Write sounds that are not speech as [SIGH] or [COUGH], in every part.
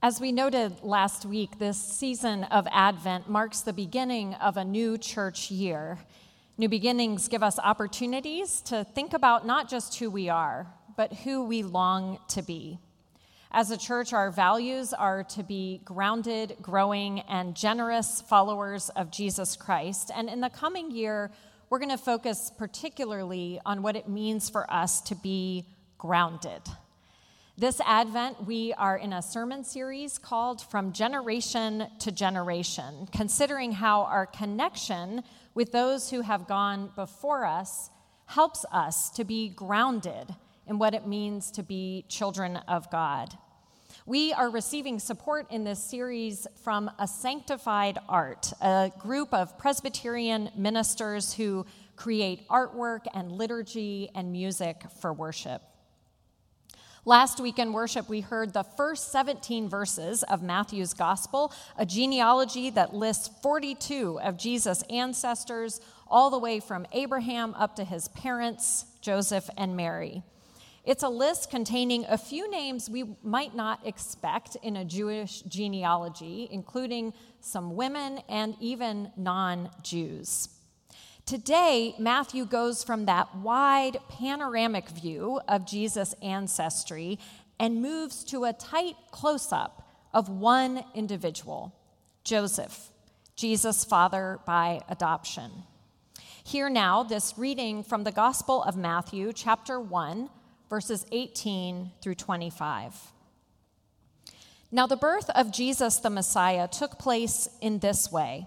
As we noted last week, this season of Advent marks the beginning of a new church year. New beginnings give us opportunities to think about not just who we are, but who we long to be. As a church, our values are to be grounded, growing, and generous followers of Jesus Christ. And in the coming year, we're going to focus particularly on what it means for us to be grounded. This Advent, we are in a sermon series called From Generation to Generation, considering how our connection with those who have gone before us helps us to be grounded in what it means to be children of God. We are receiving support in this series from a sanctified art, a group of Presbyterian ministers who create artwork and liturgy and music for worship. Last week in worship, we heard the first 17 verses of Matthew's gospel, a genealogy that lists 42 of Jesus' ancestors, all the way from Abraham up to his parents, Joseph and Mary. It's a list containing a few names we might not expect in a Jewish genealogy, including some women and even non Jews. Today, Matthew goes from that wide panoramic view of Jesus' ancestry and moves to a tight close up of one individual, Joseph, Jesus' father by adoption. Hear now this reading from the Gospel of Matthew, chapter 1, verses 18 through 25. Now, the birth of Jesus the Messiah took place in this way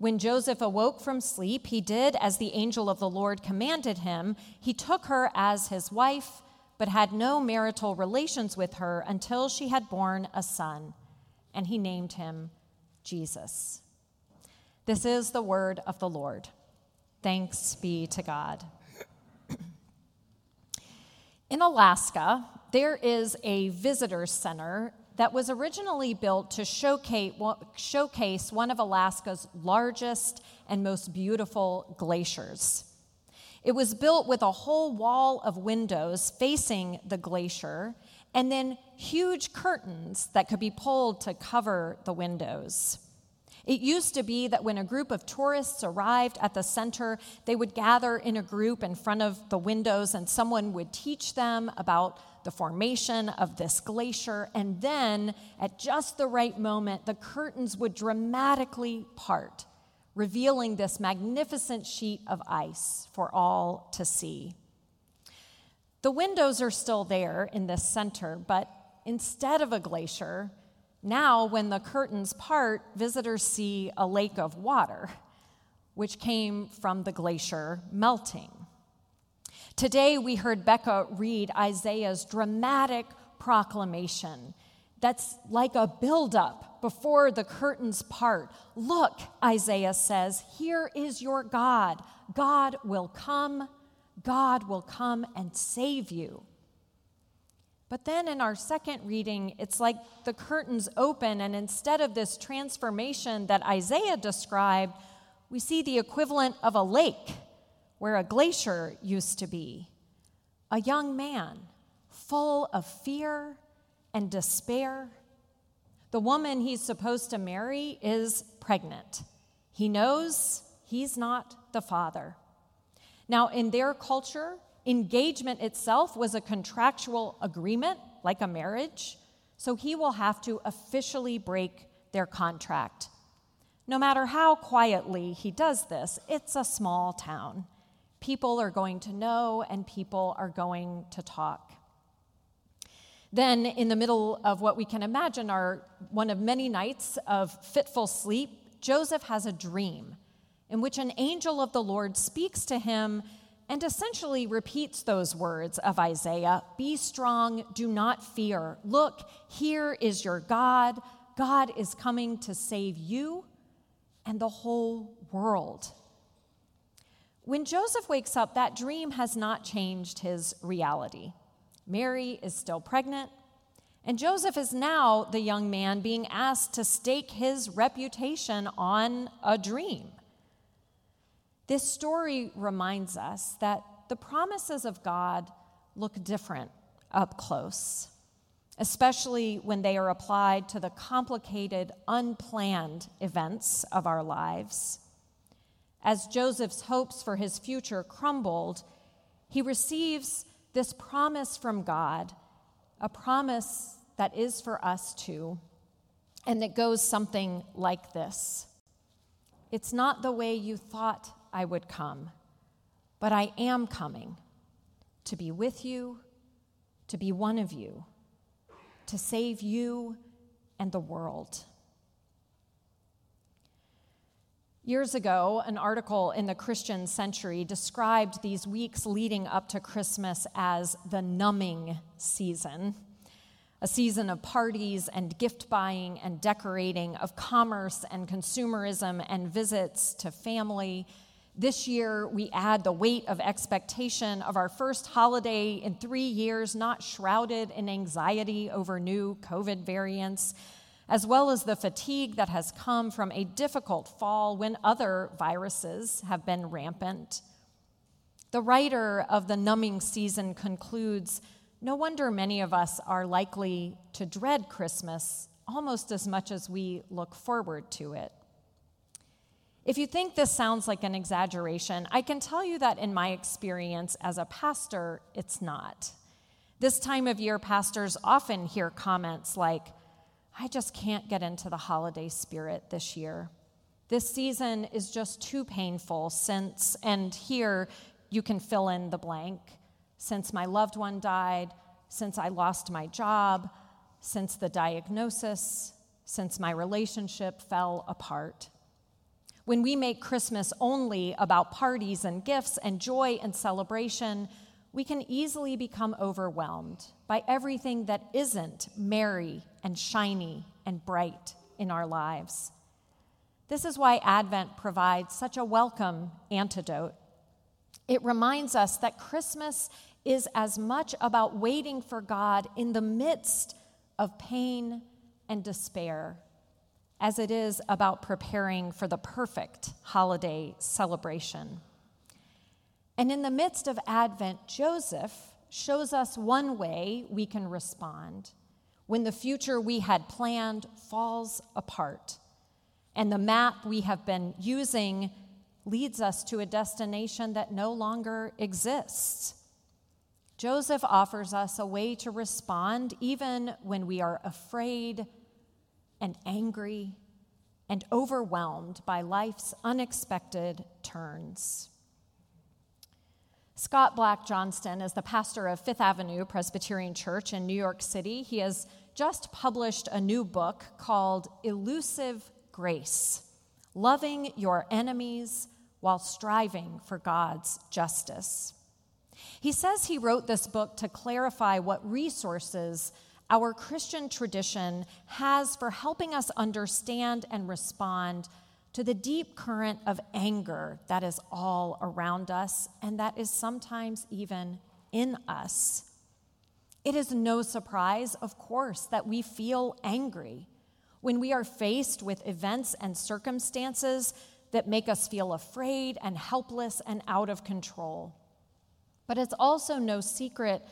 When Joseph awoke from sleep, he did as the angel of the Lord commanded him. He took her as his wife, but had no marital relations with her until she had borne a son, and he named him Jesus. This is the word of the Lord. Thanks be to God. [CLEARS THROAT] In Alaska, there is a visitor center that was originally built to showcase, one of Alaska's largest and most beautiful glaciers. It was built with a whole wall of windows facing the glacier and then huge curtains that could be pulled to cover the windows. It used to be that when a group of tourists arrived at the center, they would gather in a group in front of the windows and someone would teach them about the formation of this glacier. And then, at just the right moment, the curtains would dramatically part, revealing this magnificent sheet of ice for all to see. The windows are still there in this center, but instead of a glacier, now, when the curtains part, visitors see a lake of water, which came from the glacier melting. Today, we heard Becca read Isaiah's dramatic proclamation that's like a buildup before the curtains part. Look, Isaiah says, here is your God. God will come. God will come and save you. But then in our second reading, it's like the curtains open, and instead of this transformation that Isaiah described, we see the equivalent of a lake where a glacier used to be. A young man full of fear and despair. The woman he's supposed to marry is pregnant. He knows he's not the father. Now, in their culture, Engagement itself was a contractual agreement, like a marriage. so he will have to officially break their contract. No matter how quietly he does this, it's a small town. People are going to know and people are going to talk. Then, in the middle of what we can imagine are one of many nights of fitful sleep, Joseph has a dream in which an angel of the Lord speaks to him and essentially repeats those words of Isaiah Be strong, do not fear. Look, here is your God. God is coming to save you and the whole world. When Joseph wakes up, that dream has not changed his reality. Mary is still pregnant, and Joseph is now the young man being asked to stake his reputation on a dream. This story reminds us that the promises of God look different up close, especially when they are applied to the complicated, unplanned events of our lives. As Joseph's hopes for his future crumbled, he receives this promise from God, a promise that is for us too, and that goes something like this It's not the way you thought I would come, but I am coming to be with you, to be one of you, to save you and the world. Years ago, an article in the Christian Century described these weeks leading up to Christmas as the numbing season a season of parties and gift buying and decorating, of commerce and consumerism and visits to family. This year, we add the weight of expectation of our first holiday in three years, not shrouded in anxiety over new COVID variants as well as the fatigue that has come from a difficult fall when other viruses have been rampant. The writer of the numbing season concludes No wonder many of us are likely to dread Christmas almost as much as we look forward to it. If you think this sounds like an exaggeration, I can tell you that in my experience as a pastor, it's not. This time of year, pastors often hear comments like, I just can't get into the holiday spirit this year. This season is just too painful since, and here you can fill in the blank, since my loved one died, since I lost my job, since the diagnosis, since my relationship fell apart. When we make Christmas only about parties and gifts and joy and celebration, we can easily become overwhelmed by everything that isn't merry and shiny and bright in our lives. This is why Advent provides such a welcome antidote. It reminds us that Christmas is as much about waiting for God in the midst of pain and despair as it is about preparing for the perfect holiday celebration. And in the midst of Advent, Joseph shows us one way we can respond when the future we had planned falls apart and the map we have been using leads us to a destination that no longer exists. Joseph offers us a way to respond even when we are afraid and angry and overwhelmed by life's unexpected turns. Scott Black Johnston is the pastor of Fifth Avenue Presbyterian Church in New York City. He has just published a new book called Elusive Grace Loving Your Enemies While Striving for God's Justice. He says he wrote this book to clarify what resources our Christian tradition has for helping us understand and respond to the deep current of anger that is all around us and that is sometimes even in us. It is no surprise, of course, that we feel angry when we are faced with events and circumstances that make us feel afraid and helpless and out of control. But it's also no secret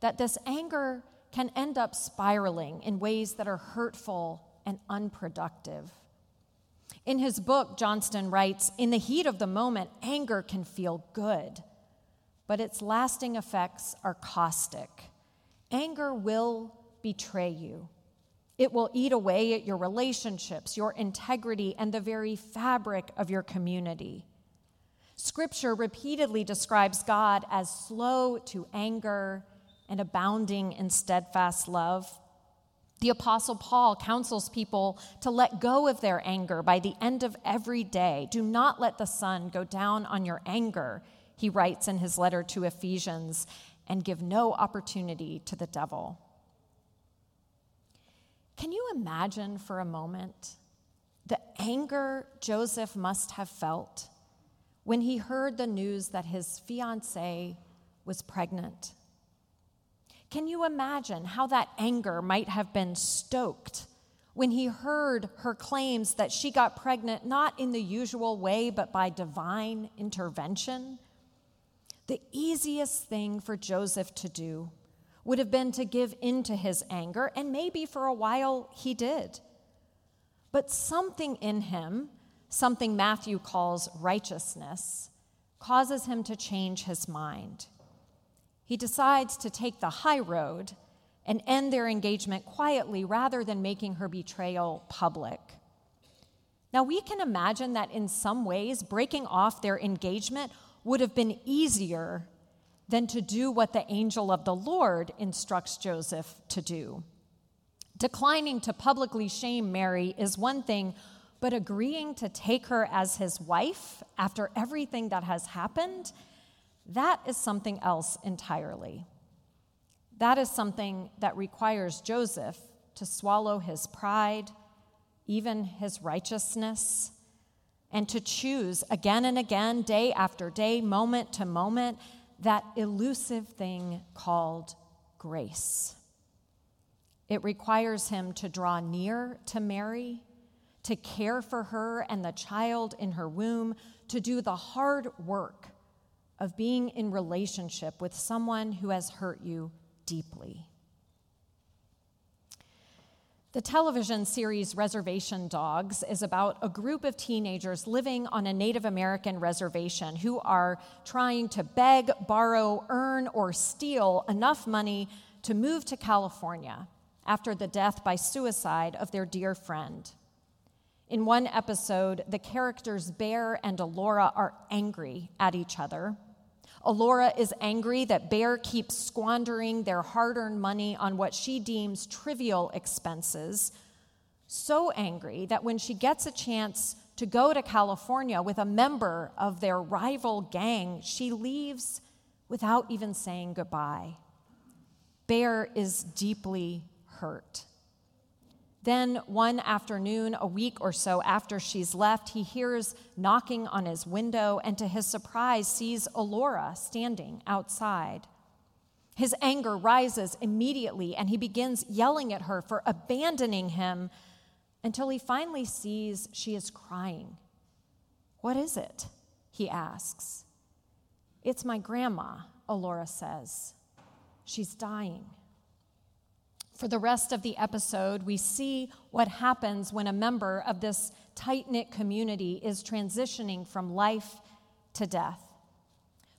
that this anger can end up spiraling in ways that are hurtful and unproductive. In his book, Johnston writes In the heat of the moment, anger can feel good, but its lasting effects are caustic. Anger will betray you, It will eat away at your relationships, your integrity, and the very fabric of your community. Scripture repeatedly describes God as slow to anger and abounding in steadfast love. The Apostle Paul counsels people to let go of their anger by the end of every day. Do not let the sun go down on your anger, he writes in his letter to Ephesians, and give no opportunity to the devil. Can you imagine for a moment the anger Joseph must have felt when he heard the news that his fiancee was pregnant? Can you imagine how that anger might have been stoked when he heard her claims that she got pregnant not in the usual way, but by divine intervention? The easiest thing for Joseph to do would have been to give in to his anger, and maybe for a while he did. But something in him, something Matthew calls righteousness, causes him to change his mind he decides to take the high road and end their engagement quietly rather than making her betrayal public. Now, we can imagine that in some ways, breaking off their engagement would have been easier than to do what the angel of the Lord instructs Joseph to do. Declining to publicly shame Mary is one thing, but agreeing to take her as his wife after everything that has happened that is something else entirely. That is something that requires Joseph to swallow his pride, even his righteousness, and to choose again and again, day after day, moment to moment, that elusive thing called grace. It requires him to draw near to Mary, to care for her and the child in her womb, to do the hard work of being in relationship with someone who has hurt you deeply. The television series Reservation Dogs is about a group of teenagers living on a Native American reservation who are trying to beg, borrow, earn, or steal enough money to move to California after the death by suicide of their dear friend. In one episode, the characters Bear and Elora are angry at each other Elora is angry that Bear keeps squandering their hard earned money on what she deems trivial expenses. So angry that when she gets a chance to go to California with a member of their rival gang, she leaves without even saying goodbye. Bear is deeply hurt. Then, one afternoon, a week or so after she's left, he hears knocking on his window and, to his surprise, sees Elora standing outside. His anger rises immediately and he begins yelling at her for abandoning him until he finally sees she is crying. What is it? he asks. It's my grandma, Elora says. She's dying. For the rest of the episode, we see what happens when a member of this tight knit community is transitioning from life to death.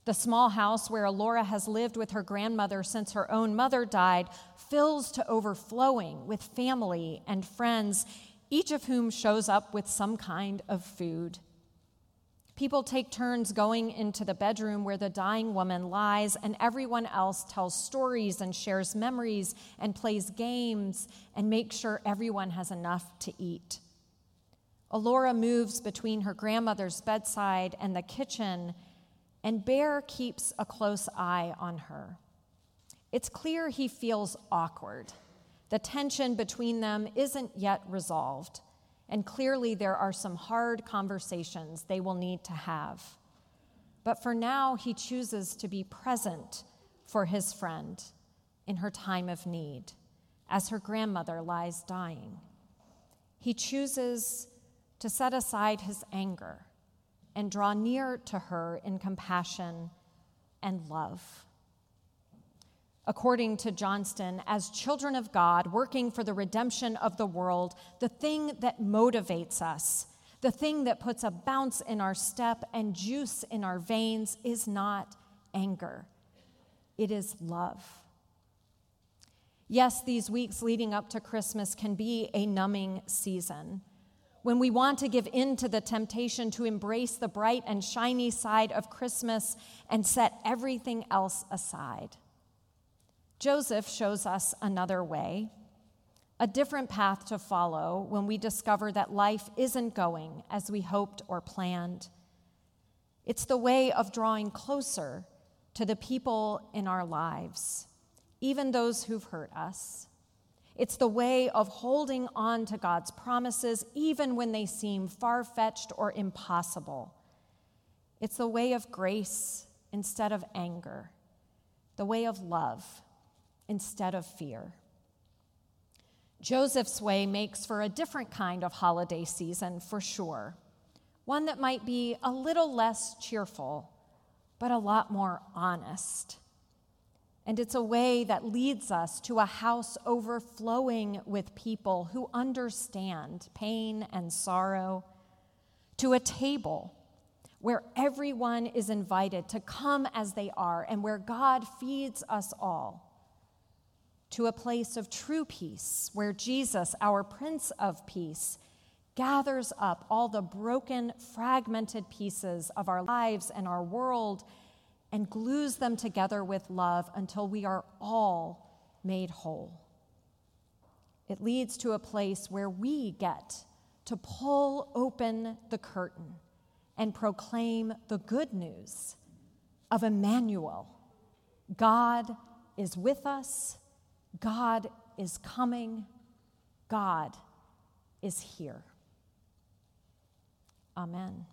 The small house where Elora has lived with her grandmother since her own mother died fills to overflowing with family and friends, each of whom shows up with some kind of food. People take turns going into the bedroom where the dying woman lies, and everyone else tells stories and shares memories and plays games and makes sure everyone has enough to eat. Elora moves between her grandmother's bedside and the kitchen, and Bear keeps a close eye on her. It's clear he feels awkward. The tension between them isn't yet resolved and clearly there are some hard conversations they will need to have. But for now, he chooses to be present for his friend in her time of need as her grandmother lies dying. He chooses to set aside his anger and draw near to her in compassion and love according to Johnston, as children of God working for the redemption of the world, the thing that motivates us, the thing that puts a bounce in our step and juice in our veins is not anger, it is love. Yes, these weeks leading up to Christmas can be a numbing season when we want to give in to the temptation to embrace the bright and shiny side of Christmas and set everything else aside. Joseph shows us another way, a different path to follow when we discover that life isn't going as we hoped or planned. It's the way of drawing closer to the people in our lives even those who've hurt us. It's the way of holding on to God's promises, even when they seem far fetched or impossible. It's the way of grace instead of anger, the way of love instead of fear. Joseph's way makes for a different kind of holiday season for sure, one that might be a little less cheerful, but a lot more honest. And it's a way that leads us to a house overflowing with people who understand pain and sorrow, to a table where everyone is invited to come as they are and where God feeds us all, to a place of true peace where Jesus, our Prince of Peace, gathers up all the broken, fragmented pieces of our lives and our world and glues them together with love until we are all made whole. It leads to a place where we get to pull open the curtain and proclaim the good news of Emmanuel. God is with us, God is coming, God is here. Amen.